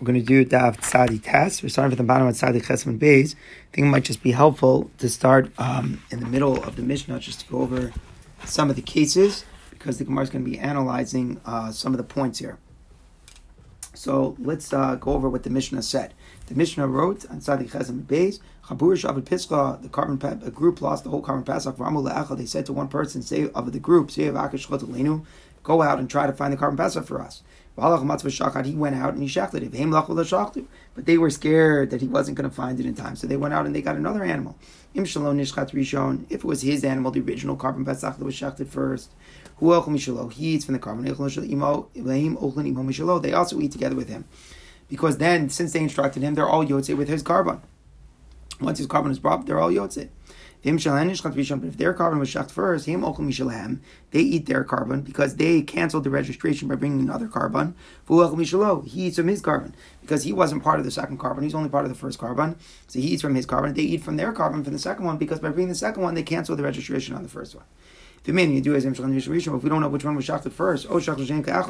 We're going to do Daf Tzadi Tes. We're starting from the bottom of Tzadi Chesman Beis. I think it might just be helpful to start um, in the middle of the Mishnah just to go over some of the cases because the Gemara is going to be analyzing uh, some of the points here. So let's uh, go over what the Mishnah said. The Mishnah wrote on Tzadi Chesman Beis, Chabur Shabbat Pischa, the carbon pa- a group lost the whole carbon pasach. They said to one person, say of the group, say of Akish go out and try to find the carbon pasach for us. He went out and he shechted it. But they were scared that he wasn't going to find it in time, so they went out and they got another animal. If it was his animal, the original carbon pesach that was shechted first, he eats from the carbon. They also eat together with him, because then since they instructed him, they're all yotze with his carbon. Once his carbon is brought, they're all yotze. But if their carbon was shakt first, him they eat their carbon because they canceled the registration by bringing another carbon. He eats from his carbon because he wasn't part of the second carbon. He's only part of the first carbon. So he eats from his carbon. They eat from their carbon from the second one because by bringing the second one, they cancel the registration on the first one. If you do as if we don't know which one was shafted first, oh,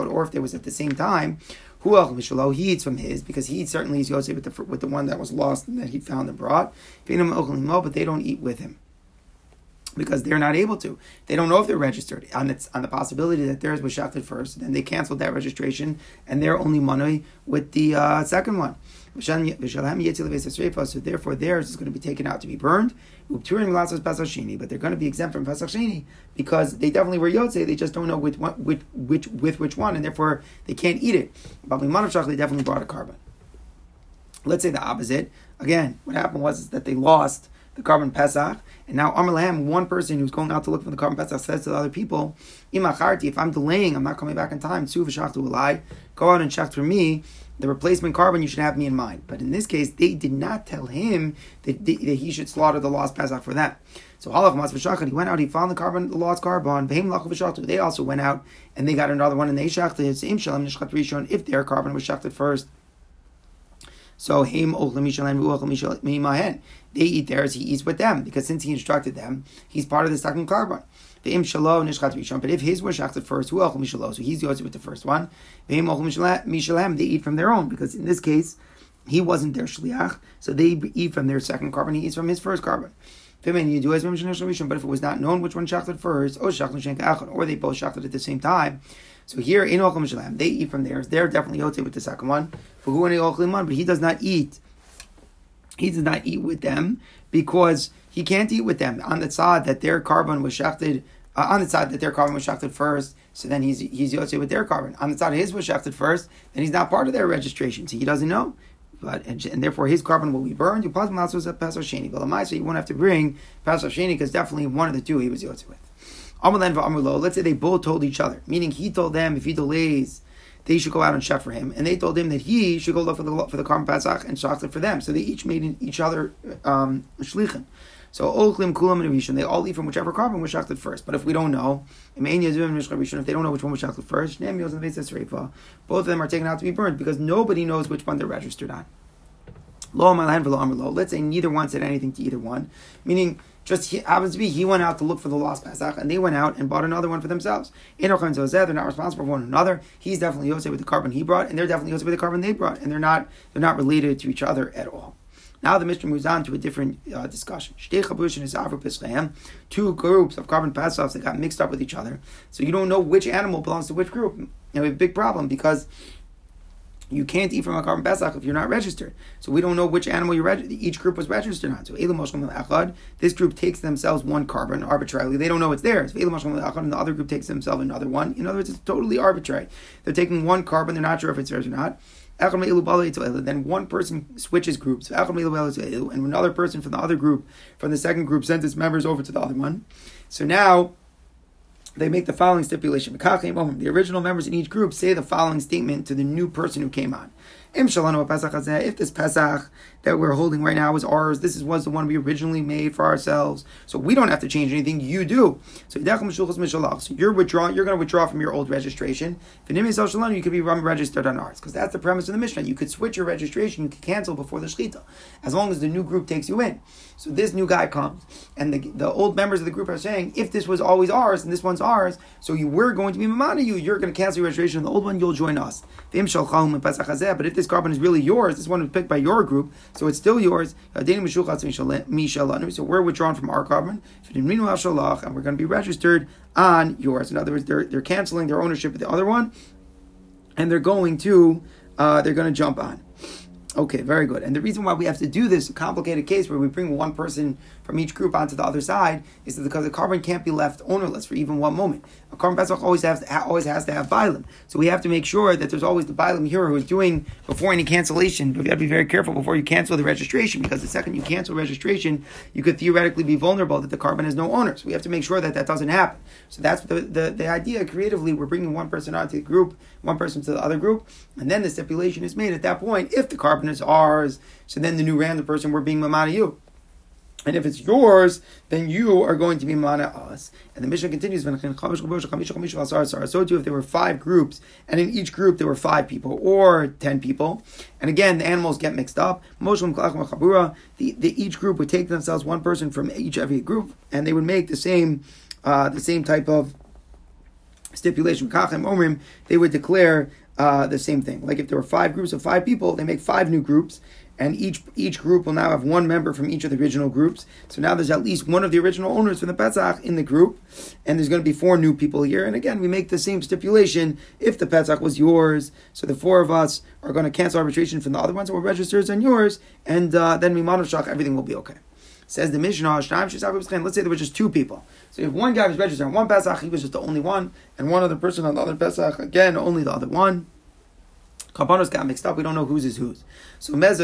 or if there was at the same time, who Alchemishalo he eats from his because he certainly is Yosef with the with the one that was lost and that he found and brought. But they don't eat with him because they're not able to. They don't know if they're registered on the, on the possibility that theirs was shafted first. Then they canceled that registration and they're only money with the uh, second one. So therefore, theirs is going to be taken out to be burned. But they're going to be exempt from Pesach Sheni because they definitely were Yotze. They just don't know which, one, which, which, with which one, and therefore they can't eat it. But they definitely brought a carbon. Let's say the opposite. Again, what happened was that they lost the carbon Pesach, and now Amar one person who's going out to look for the carbon Pesach says to the other people, Imacharti, if I'm delaying, I'm not coming back in time, will lie. go out and check for me, the replacement carbon, you should have me in mind. But in this case, they did not tell him that, that he should slaughter the lost Pesach for them. So Halach Mas he went out, he found the carbon, the lost carbon. They also went out and they got another one and they shachted if their carbon was shachted first. So him They eat theirs, he eats with them because since he instructed them, he's part of the second carbon. But if his was shachted first, who mishalo? So he's the with the first one. They eat from their own because in this case, he wasn't their shliach, so they eat from their second carbon. He eats from his first carbon. But if it was not known which one shachted first, or or they both shachted at the same time, so here in Ochel Mishalam, they eat from theirs. They're definitely Yotze with the second one. But he does not eat. He does not eat with them because he can't eat with them on the side that their carbon was shafted. Uh, on the side that their carbon was shafted first, so then he's he's Yotze with their carbon. On the side his was shafted first, then he's not part of their registration, so he doesn't know. But and, and therefore his carbon will be burned. You plasma also a Pesach Sheni, but so you won't have to bring Pesach Sheni because definitely one of the two he was Yotze with. Let's say they both told each other, meaning he told them if he delays, they should go out and chef for him, and they told him that he should go look for the for the Karm Pasach and shach for them. So they each made each other um, shlichin. So Ochlim Kulam and Rishon, they all eat from whichever carbon was shachted first. But if we don't know, if they don't know which one was shachted first, both of them are taken out to be burned because nobody knows which one they're registered on. Let's say neither one said anything to either one, meaning just he, happens to be he went out to look for the lost Pesach, and they went out and bought another one for themselves. They're not responsible for one another. He's definitely Yosef with the carbon he brought, and they're definitely Yosef with the carbon they brought, and they're not they're not related to each other at all. Now the Mishnah moves on to a different uh, discussion. Two groups of carbon pesachs that got mixed up with each other, so you don't know which animal belongs to which group. And we have a big problem because you can't eat from a carbon pesach if you're not registered. So we don't know which animal you reg- each group was registered on. So this group takes themselves one carbon arbitrarily. They don't know it's theirs. And the other group takes themselves another one. In other words, it's totally arbitrary. They're taking one carbon. They're not sure if it's theirs or not. Then one person switches groups, and another person from the other group, from the second group, sends its members over to the other one. So now they make the following stipulation. The original members in each group say the following statement to the new person who came on. If this Pesach that we're holding right now is ours, this is, was the one we originally made for ourselves, so we don't have to change anything, you do. So you're withdrawing, you're going to withdraw from your old registration. You could be registered on ours, because that's the premise of the Mishnah. You could switch your registration, you could cancel before the Shechita, as long as the new group takes you in. So this new guy comes, and the, the old members of the group are saying, if this was always ours, and this one's ours, so you were going to be Mamana you, you're going to cancel your registration on the old one, you'll join us. But if this carbon is really yours, this one was picked by your group, so it's still yours. So we're withdrawn from our carbon, and we're going to be registered on yours. In other words, they're, they're canceling their ownership of the other one, and they're going to uh, they're going to jump on. Okay, very good. And the reason why we have to do this complicated case where we bring one person from each group onto the other side is because the carbon can't be left ownerless for even one moment. A carbon pesach always has to, always has to have bialim, so we have to make sure that there's always the bialim here who is doing before any cancellation. But you got to be very careful before you cancel the registration because the second you cancel registration, you could theoretically be vulnerable that the carbon has no owners. We have to make sure that that doesn't happen. So that's the the, the idea. Creatively, we're bringing one person onto the group, one person to the other group, and then the stipulation is made at that point if the carbon is ours. So then the new random person we're being mamana you. And if it's yours, then you are going to be mana us. And the mission continues, so too if there were five groups, and in each group there were five people or ten people, and again the animals get mixed up. The, the, each group would take themselves one person from each every group, and they would make the same uh, the same type of stipulation. They would declare uh, the same thing. Like if there were five groups of five people, they make five new groups, and each each group will now have one member from each of the original groups. So now there's at least one of the original owners from the Pesach in the group, and there's going to be four new people here. And again, we make the same stipulation: if the Pesach was yours, so the four of us are going to cancel arbitration from the other ones that were registered on yours, and uh, then we shach, everything will be okay. Says the Mishnah, let's say there were just two people. So if one guy was registered on one Pesach, he was just the only one, and one other person on the other Pesach, again, only the other one. Karbanos got mixed up. We don't know whose is whose. So This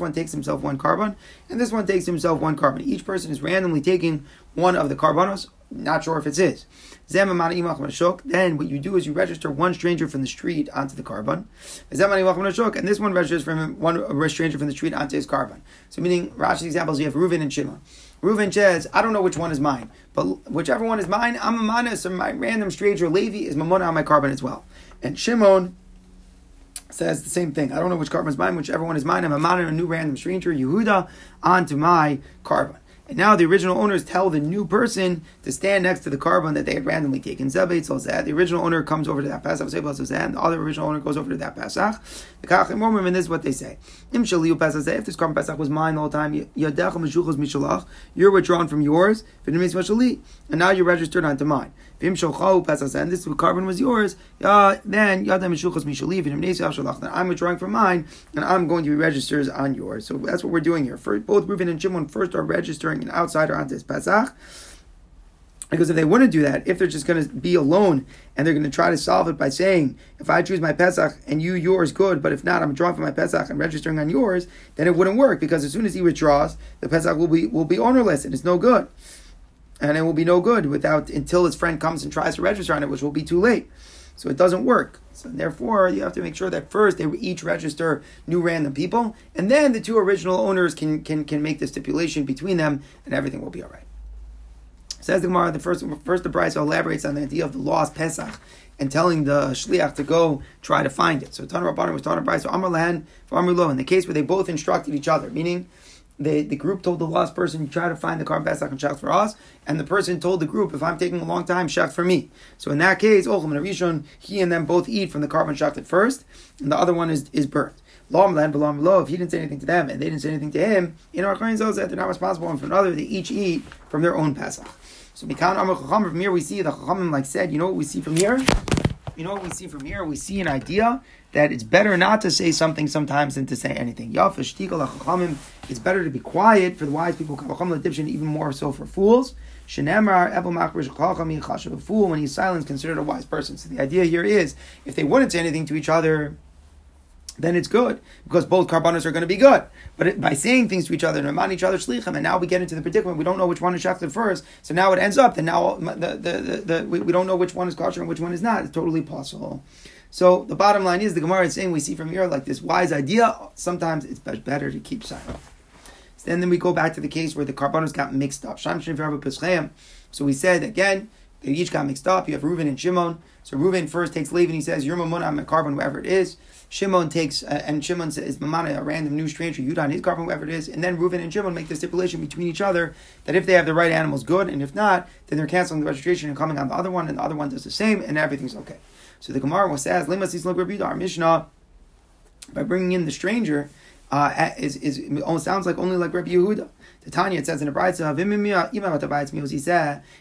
one takes himself one carbon, and this one takes himself one carbon. Each person is randomly taking one of the carbonos. Not sure if it's his. Then what you do is you register one stranger from the street onto the korban. And this one registers from one stranger from the street onto his carbon. So meaning Rashi's examples, you have Reuven and Shimon. Reuven says, I don't know which one is mine, but whichever one is mine, I'm a mana, so my random stranger Levi is mamona on my carbon as well. And Shimon says the same thing. I don't know which carbon is mine, whichever one is mine, I'm a mana, a new random stranger, Yehuda, onto my korban. And now the original owners tell the new person to stand next to the korban that they had randomly taken. The original owner comes over to that Pesach, and the other original owner goes over to that Pesach. The Kachim and this is what they say. If this korban Pesach was mine all the time, you're withdrawn from yours, and now you're registered onto mine. And this carbon was yours, then I'm withdrawing from mine, and I'm going to be registered on yours. So that's what we're doing here. Both Reuven and Shimon first are registering an outsider onto this Pesach. Because if they wouldn't do that, if they're just going to be alone and they're going to try to solve it by saying, if I choose my Pesach and you yours, good, but if not, I'm drawing from my Pesach and registering on yours, then it wouldn't work because as soon as he withdraws, the Pesach will be will be ownerless and it's no good and it will be no good without until his friend comes and tries to register on it, which will be too late. So it doesn't work. So therefore, you have to make sure that first they each register new random people, and then the two original owners can can, can make the stipulation between them, and everything will be all right. Says the Gemara, the first first the Bryce elaborates on the idea of the lost Pesach and telling the shliach to go try to find it. So Tanur Rabbanim was Tanur Bryce, so Amar Lahan for Amar Lo, in the case where they both instructed each other, meaning the, the group told the last person, try to find the korban pesach and shach for us, and the person told the group, if I'm taking a long time, shach for me. So in that case, Ochem and Arishon, he and them both eat from the korban shach at first, and the other one is, is burnt. Lom land belong below. If he didn't say anything to them and they didn't say anything to him, in our Kohen said they're not responsible one for another. They each eat from their own pesach. So Mikan Amar Chacham from here we see the Chachamim like said. You know what we see from here? You know what we see from here? We see an idea that it's better not to say something sometimes than to say anything. It's better to be quiet for the wise people, even more so for fools. A fool, when he's silent, considered a wise person. So the idea here is, if they wouldn't say anything to each other, then it's good because both karbanos are going to be good. But it, by saying things to each other and reminding each other shlichim, and now we get into the predicament we don't know which one is shafted first. So now it ends up that now the, the, the, the we, we, don't know which one is kosher and which one is not. It's totally possible. So the bottom line is the Gemara is saying we see from here like this wise idea. Sometimes it's better to keep silent. So then, then we go back to the case where the karbanos got mixed up. So we said again they each got mixed up. You have Reuven and Shimon. So Reuven first takes leave and he says, "You're mamona, I'm a korban, whatever it is." Shimon takes uh, and Shimon says, "Mamana, a random new stranger, Yudan, his carbon, whatever it is." And then Reuven and Shimon make the stipulation between each other that if they have the right animals, good, and if not, then they're canceling the registration and coming on the other one, and the other one does the same, and everything's okay. So the Gemara says, Our Mishnah, by bringing in the stranger, uh, is, is almost sounds like only like Rabbi Yehuda. The Tanya it says in the Brayta, he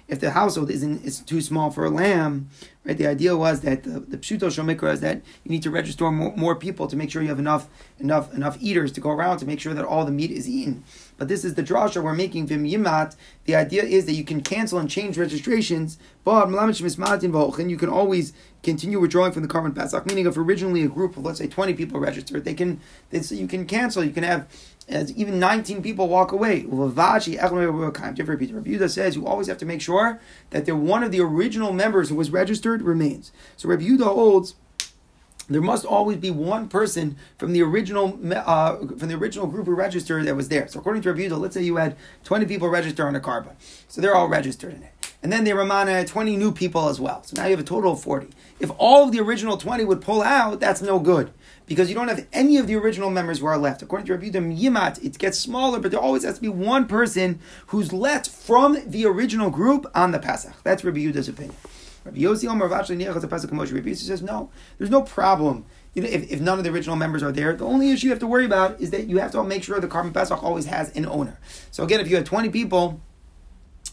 if the household isn't is too small for a lamb, right? The idea was that the, the pshuto shomikra is that you need to register more, more people to make sure you have enough enough enough eaters to go around to make sure that all the meat is eaten. But this is the drasha we're making vim yimat. The idea is that you can cancel and change registrations, but you can always continue withdrawing from the korban pesach. Meaning, if originally a group of let's say twenty people registered, they can they, so you can cancel. You can have as even 19 people walk away. Different Rabbi says you always have to make sure that the one of the original members who was registered remains. So Rabbi Yehuda holds there must always be one person from the original uh, from the original group who registered that was there. So according to Rabbi Yehuda, let's say you had 20 people register on a korban, so they're all registered in it. And then they ramana 20 new people as well. So now you have a total of 40. If all of the original 20 would pull out, that's no good because you don't have any of the original members who are left. According to Rabbi Yehuda Yimat, it gets smaller, but there always has to be one person who's left from the original group on the Pesach. That's Rabbi Yehuda's opinion. Rabbi Yossi Omer Yossi says no, there's no problem. If, if none of the original members are there, the only issue you have to worry about is that you have to make sure the korban Pesach always has an owner. So again, if you have 20 people,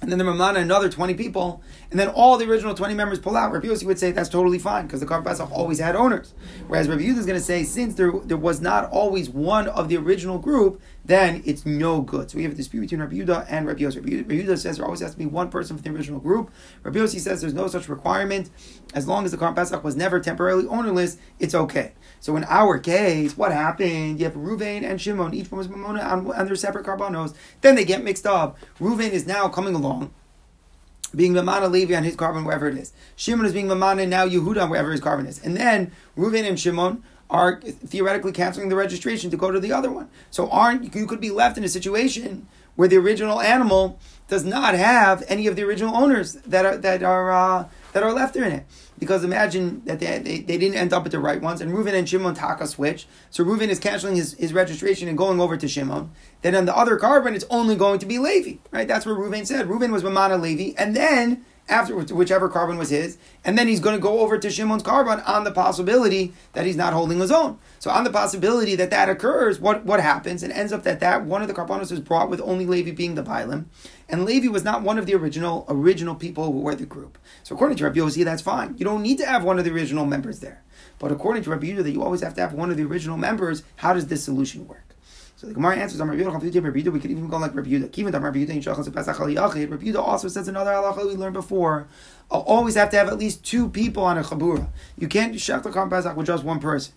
and then the Ramana another 20 people, and then all the original 20 members pull out, Rabbi Yossi would say that's totally fine because the Korban Pesach always had owners. Whereas Rabbi Yehuda is going to say since there, there was not always one of the original group, then it's no good. So we have a dispute between Rabbi Yehuda and Rabbi Yossi. Rabbi Yehuda says there always has to be one person from the original group. Rabbi Yossi says there's no such requirement. As long as the Korban Pesach was never temporarily ownerless, it's okay. So in our case, what happened? You have Ruvain and Shimon, each one was Mamona on, on their separate korbanos. Then they get mixed up. Ruvain is now coming along being Mamana Levi on his korban wherever it is. Shimon is being Mamana now Yehuda wherever his korban is. And then Reuven and Shimon are theoretically canceling the registration to go to the other one. So aren't you could be left in a situation where the original animal does not have any of the original owners that are that are uh, that are left in it. Because imagine that they, they, they, didn't end up with the right ones, and Reuven and Shimon taka switch. So Reuven is canceling his, his registration and going over to Shimon. Then on the other korban, it's only going to be Levi, right? That's what Reuven said. Reuven was Mamana Levi, and then after whichever carbon was his, and then he's going to go over to Shimon's carbon on the possibility that he's not holding his own. So on the possibility that that occurs, what, what happens? It ends up that that one of the korbanos is brought with only Levi being the Bailim, and Levi was not one of the original original people who were the group. So according to Rabbi Yossi, that's fine. You don't need to have one of the original members there. But according to Rabbi Yehuda, that you always have to have one of the original members. How does this solution work? So the Gemara answers, Rabbi Yehuda, we could even go like Rabbi Yehuda. Even Rabbi Yehuda, Rabbi Yehuda also says another halacha we learned before. I'll always have to have at least two people on a chabura. You can't shech the Pesach with just one person.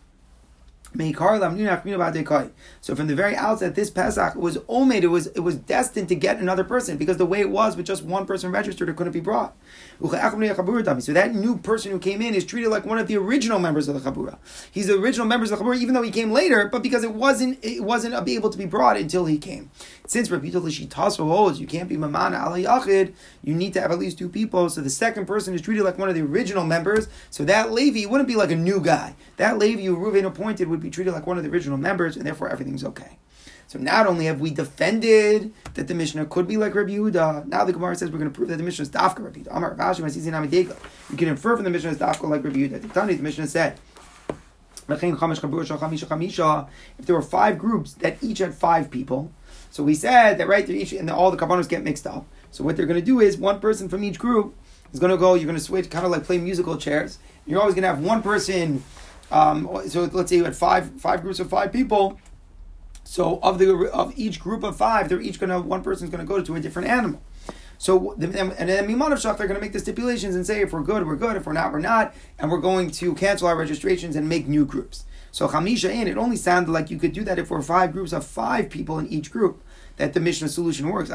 So from the very outset, this Pesach was omed, it was it was destined to get another person because the way it was with just one person registered, it couldn't be brought. So that new person who came in is treated like one of the original members of the Chabura. He's the original members of the Chabura, even though he came later, but because it wasn't it wasn't able to be brought until he came. Since Rabbi Tasso holds you can't be Mamana ala Yachid, you need to have at least two people. So the second person is treated like one of the original members. So that Levi wouldn't be like a new guy. That Levi who Reuven appointed would be treated like one of the original members, and therefore everything's okay. So not only have we defended that the Mishnah could be like Rabbi Yehuda, now the Gemara says we're going to prove that the Mishnah is Dafka Rabbi Yehuda. You can infer from the Mishnah is Dafka like Rabbi Yehuda. The Tani, the Mishnah said, if there were five groups that each had five people, so we said that right, each and all the karbanos get mixed up. So what they're going to do is one person from each group is going to go. You're going to switch, kind of like play musical chairs. You're always going to have one person. Um, so let's say you had five five groups of five people. So of the of each group of five, they're each going to one person's going to go to a different animal. So and then Mimanav Shach, they're going to make the stipulations and say if we're good, we're good. If we're not, we're not, and we're going to cancel our registrations and make new groups. So Chamisha in, it only sounded like you could do that if we're five groups of five people in each group that the Mishnah solution works.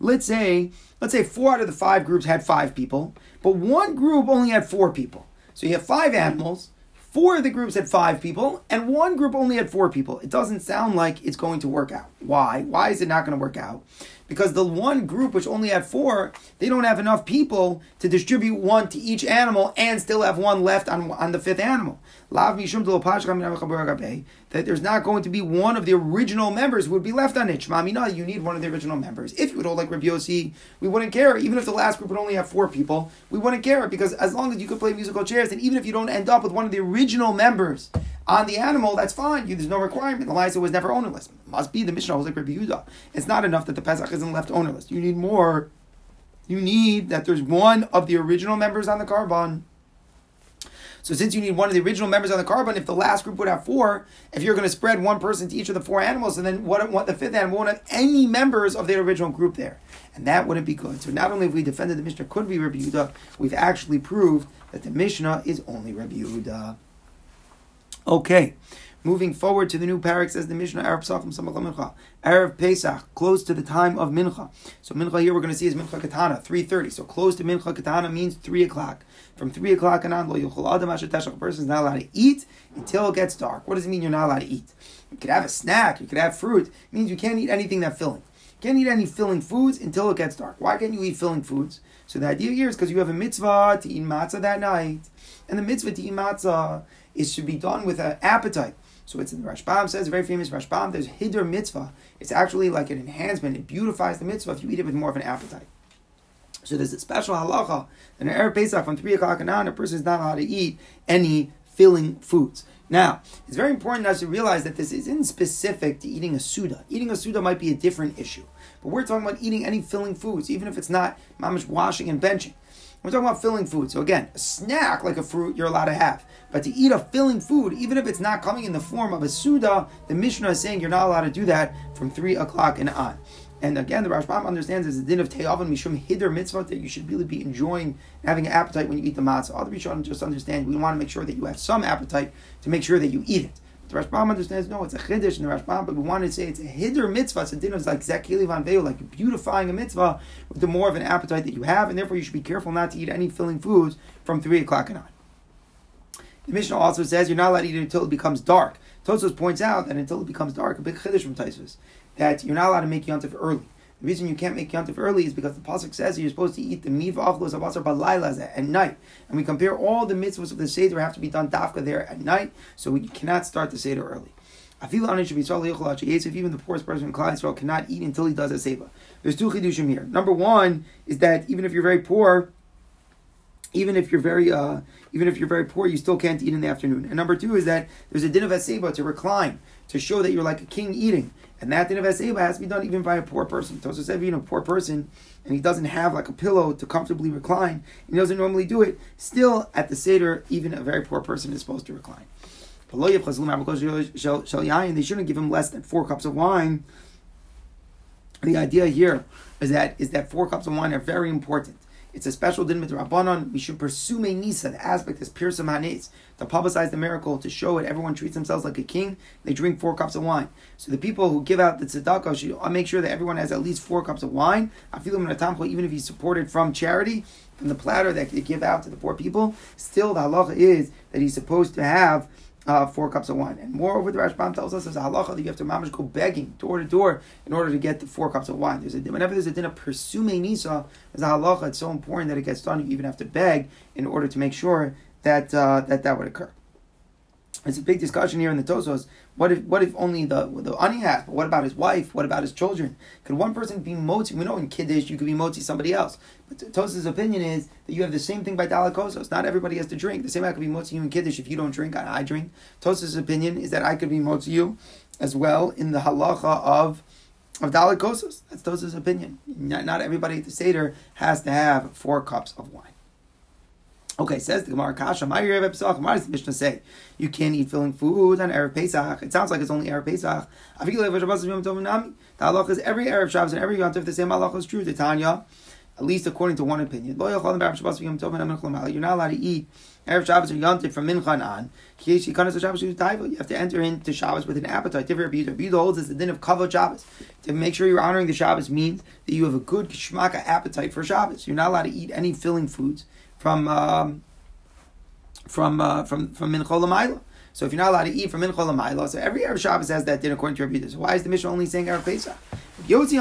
Let's say, let's say four out of the five groups had five people, but one group only had four people. So you have five animals, four of the groups had five people, and one group only had four people. It doesn't sound like it's going to work out. Why? Why is it not going to work out? because the one group which only had four, they don't have enough people to distribute one to each animal and still have one left on, on the fifth animal. That there's not going to be one of the original members who would be left on it. Shmamina, you need one of the original members. If you would hold like Rabbi Yossi, we wouldn't care. Even if the last group would only have four people, we wouldn't care because as long as you could play musical chairs, and even if you don't end up with one of the original members on the animal, that's fine. You, there's no requirement. The Lisa was never ownerless. Must be the Mishnah was like Rabbi Yehuda. It's not enough that the Pesach isn't left ownerless. You need more. You need that there's one of the original members on the korban. So since you need one of the original members on the carbon, if the last group would have four, if you're going to spread one person to each of the four animals, and then what, what the fifth animal won't have any members of the original group there, and that wouldn't be good. So not only have we defended the Mishnah could be Rabbi Yehuda, we've actually proved that the Mishnah is only Rabbi Yehuda. Okay. Moving forward to the new parak, says the Mishnah, Samach Mincha. Erev Pesach, close to the time of Mincha. So Mincha here we're going to see is Mincha Katana, 3.30. So close to Mincha Katana means 3 o'clock. From 3 o'clock and on, lo yuchol adam a person is not allowed to eat until it gets dark. What does it mean you're not allowed to eat? You could have a snack, you could have fruit. It means you can't eat anything that's filling. You can't eat any filling foods until it gets dark. Why can't you eat filling foods? So the idea here is because you have a mitzvah to eat matzah that night. And the mitzvah to eat matzah is should be done with an appetite. So it's in the Rashbam says, very famous Rashbam, there's Hiddur mitzvah. It's actually like an enhancement. It beautifies the mitzvah if you eat it with more of an appetite. So there's a special halacha that an Erev Pesach from 3 o'clock and on, a person is not allowed to eat any filling foods. Now, it's very important us to realize that this isn't specific to eating a Seudah. Eating a Seudah might be a different issue. But we're talking about eating any filling foods, even if it's not mamish washing and benching. We're talking about filling food. So again, a snack like a fruit you're allowed to have. But to eat a filling food, even if it's not coming in the form of a Seudah, the Mishnah is saying you're not allowed to do that from 3 o'clock and on. And again, the Rashbam understands as a din of Te'avon Mishum Hiddur Mitzvah that you should really be enjoying having an appetite when you eat the matzah. Other Rishonim just understand we want to make sure that you have some appetite to make sure that you eat it. The Rashbam understands no, it's a chiddush in the Rashbam, but we want to say it's a hiddur mitzvah. It's a din of like zekili van veo, like beautifying a mitzvah with the more of an appetite that you have, and therefore you should be careful not to eat any filling foods from three o'clock and on. The Mishnah also says you're not allowed to eat it until it becomes dark. Tosos points out that until it becomes dark, a big chiddush from Taisus, that you're not allowed to make yontif early. The reason you can't make yontif early is because the pasuk says you're supposed to eat the miv achlos abasar balaylas at night, and we compare all the mitzvahs of the seder have to be done dafka there at night, so we cannot start the seder early. Even the poorest person in Klal Yisrael cannot eat until he does a seva. There's two chidushim here. Number one is that even if you're very poor, even if you're very uh, even if you're very poor, you still can't eat in the afternoon. And number two is that there's a din of aseba to recline to show that you're like a king eating, and that din of aseba has to be done even by a poor person. Tosa said, even a poor person, and he doesn't have like a pillow to comfortably recline, he doesn't normally do it. Still, at the seder, even a very poor person is supposed to recline. They shouldn't give him less than four cups of wine. The idea here is that is that four cups of wine are very important. It's a special din rabbanon. We should pursue nisa. The aspect is pirsum hanes to publicize the miracle, to show it. Everyone treats themselves like a king. They drink four cups of wine. So the people who give out the tzedakah should uh, make sure that everyone has at least four cups of wine. I feel even if he's supported from charity, from the platter that they give out to the poor people. Still, the halacha is that he's supposed to have uh, four cups of wine. And moreover, the Rashbam tells us as a halacha that you have to mamish go begging door to door in order to get the four cups of wine. There's a, whenever there's a din of pirsumei nisa, there's a halacha. It's so important that it gets done. You even have to beg in order to make sure that uh, that that would occur. It's a big discussion here in the Tosos. What if what if only the the ani has? But what about his wife? What about his children? Could one person be moti? We know in kiddush you could be moti somebody else. But Tosos' opinion is that you have the same thing by daled kosos. Not everybody has to drink. The same I could be moti you in kiddush if you don't drink. I, I drink. Tosos' opinion is that I could be moti you as well in the halacha of of daled kosos. That's Tosos' opinion. Not, not everybody at the seder has to have four cups of wine. Okay, says the Gemara Kasha, my Erev Pesach, why does the Mishnah say you can't eat filling food on Erev Pesach? It sounds like it's only Erev Pesach. The halacha is every Erev Shabbos and every Yom Tov, the same halacha is true. The Tanya, at least according to one opinion. You're not allowed to eat Erev Shabbos or Yom Tov from Mincha on. You have to enter into Shabbos with an appetite. Different Rabbi holds is the din of Kavod Shabbos. To make sure you're honoring the Shabbos means that you have a good shmaka appetite for Shabbos. You're not allowed to eat any filling foods from um, from uh, from from Minchol So if you're not allowed to eat from Minchol so every Erev Shabbos has that din according to Rabbi So why is the Mishnah only saying Erev Pesach? Yossi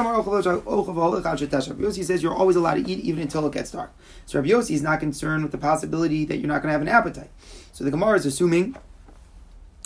says you're always allowed to eat even until it gets dark. So Rabbi Yossi is not concerned with the possibility that you're not going to have an appetite. So the Gemara is assuming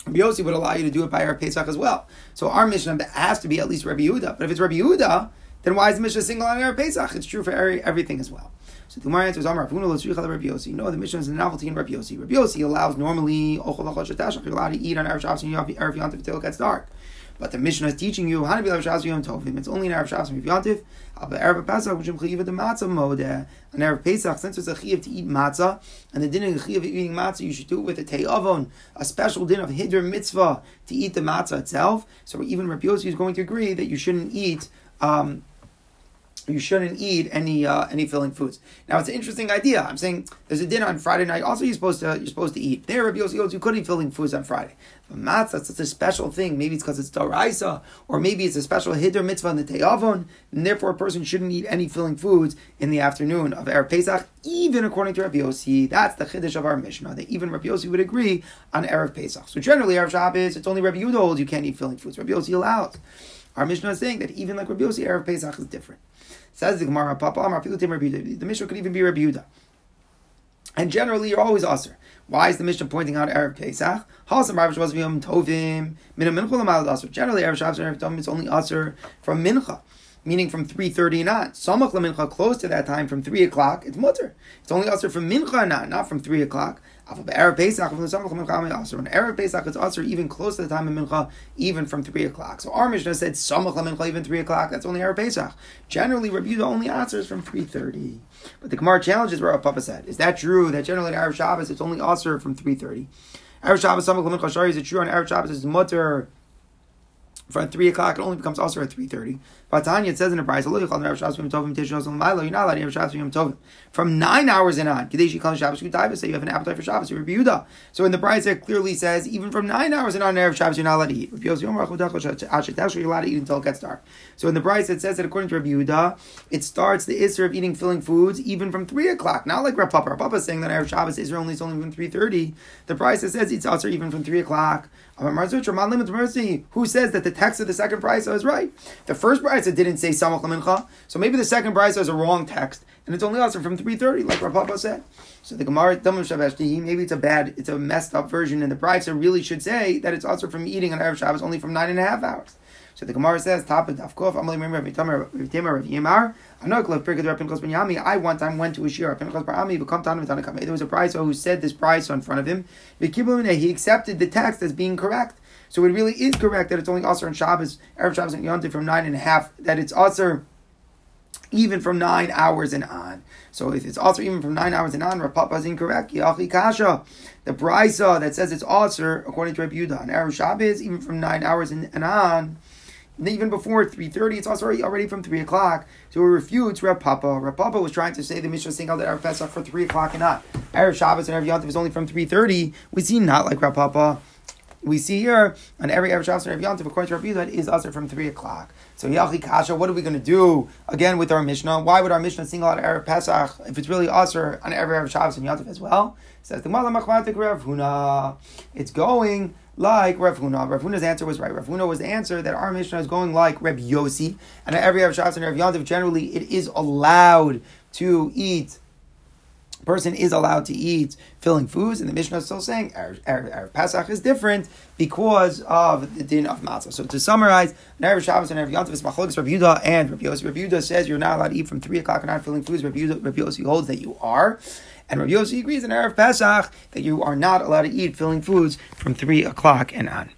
Rabbi Yossi would allow you to do it by Erev Pesach as well. So our Mishnah has to be at least Rabbi Yehuda. But if it's Rabbi Yehuda, then why is the Mishnah single on Erev Pesach? It's true for everything as well. So the Gemara answers, Amar Avuna Rabbi Yossi. No, the Mishnah is a novelty in Rabbi Yossi. Rabbi Yossi allows normally you're allowed to eat on Erev Shabbos and Erev Yontif until it gets dark. But the Mishnah is teaching you how to be Erev Shabbos Yom Tovim. It's only in Erev Shabbos Yom Yontif. But Erev Pesach, which is Chayiv the matzah mode. And Erev Pesach, since it's a Chayiv to eat matzah, and the din of Chayiv eating matzah, you should do it with a Te'avon, a special din of Hiddur mitzvah to eat the matzah itself. So even Rabbi Yossi is going to agree that you shouldn't eat. Um, you shouldn't eat any uh, any filling foods. Now it's an interesting idea. I'm saying there's a dinner on Friday night. Also, you're supposed to you're supposed to eat. There, Rabbi Yossi goes, you could eat filling foods on Friday. But matzah, that's a special thing. Maybe it's because it's daraisa, or maybe it's a special hiddur mitzvah in the te'avon, and therefore a person shouldn't eat any filling foods in the afternoon of erev Pesach, even according to Rabbi Yossi. That's the chiddush of our Mishnah. That even Rabbi Yossi would agree on erev Pesach. So generally, erev Shabbos, it's only Rabbi Yehuda you can't eat filling foods. Rabbi Yossi allows. Our Mishnah is saying that even like Rabbi Yossi, erev Pesach is different. Says the Gemara, Papa The Mishnah could even be Rabbi Yehuda. And generally, you're always usher. Why is the Mishnah pointing out Erev Pesach? Hasam Rav Shabbos Tovim Min Mincha Lamal Usher. Generally, Erev Shabbos Erev Tovim is only usher from Mincha, meaning from three thirty and on. Samach Lamincha close to that time from three o'clock. It's mutter. It's only usher from Mincha and on, not from three o'clock. When Erev Pesach is usher even close to the time of Mincha, even from three o'clock. So our Mishnah said Samach Mincha even three o'clock. That's only Erev Pesach. Generally, Rabbi the only answers from three thirty. But the Gemara challenges where Papa said, is that true that generally Erev Shabbos it's only usher from three thirty? Erev Shabbos Samach Mincha Shari is it true on Erev Shabbos it's mutter from three o'clock? It only becomes also at three thirty. Vatanya, it says in the price, you're not allowed to have Shabbos Yom Tovim. From nine hours and on, Kadeshi Kal Shabbos Kutayva, say you have an appetite for Shabbos, you're Yehuda. So in the price, it clearly says, even from nine hours and on, Erev Shabbos, you're not allowed to eat. You're allowed to eat until it gets dark. So in the price, it says that according to Rabbi Yehuda, it starts the Isser of eating filling foods even from three o'clock. Not like Rav Papa. Rav Papa saying that Erev Shabbos Isser only is only from three thirty. The price it says it's also even from three o'clock. Who says that the text of the second price is right? The first price didn't say Samach Lamincha, so maybe the second price is a wrong text, and it's only also from 3.30, like Rav Papa said. So the Gemara, maybe it's a bad, it's a messed up version, and the Brisa really should say that it's also from eating on Erev Shabbos only from nine and a half hours. So the Gemara says, "Top of Dafkov, Amalei Member Rav Tamer Rav Yemar, Anok Pirkei Rav Pinchas Ben Yami." I one time went to a shir, Ben Yami, become Tanu Tanakam. There was a price who said this price in front of him. He accepted the text as being correct. So it really is correct that it's only Aser and Shabbos, Erev Shabbos and Yontif from nine and a half. That it's Aser even from nine hours and on. So if it's also even from nine hours and on, Rav Papa is incorrect. Yachi Kasha, the brisa that says it's also according to Rabbi Yudah, and Erev Shabbos even from nine hours and, on even before 3.30, it's also already, from 3 o'clock. So it refutes Rav Papa. Rav Papa was trying to say the Mishnah singled out Erev Pesach for 3 o'clock and not. Erev Shabbos and Erev Yontif is only from 3.30. We see not like Rav Papa. We see here on every Erev Shabbos and Erev Yontif, according to Rav Yudah, is also from 3 o'clock. So Yachi Kasha, what are we going to do again with our Mishnah? Why would our Mishnah single out Erev Pesach if it's really Aser on every Erev Shabbos and Yontif as well? Says the Rav Huna. It's going like Rav Huna. Rav Huna's answer was right. Rav Huna was the answer that our Mishnah is going like Rav Yossi, and every Rav Shabbos and Rav Yontif, generally it is allowed to eat person is allowed to eat filling foods, and the Mishnah is still saying Erev Pesach is different because of the din of matzah. So to summarize, Erev Shabbos and Erev Yontif is Machlokes Rav Yudah and Rav Yossi. Yudah says you're not allowed to eat from three o'clock and not filling foods. Rav Yossi holds that you are. And Rav Yossi agrees in Erev Pesach that you are not allowed to eat filling foods from 3 o'clock and on.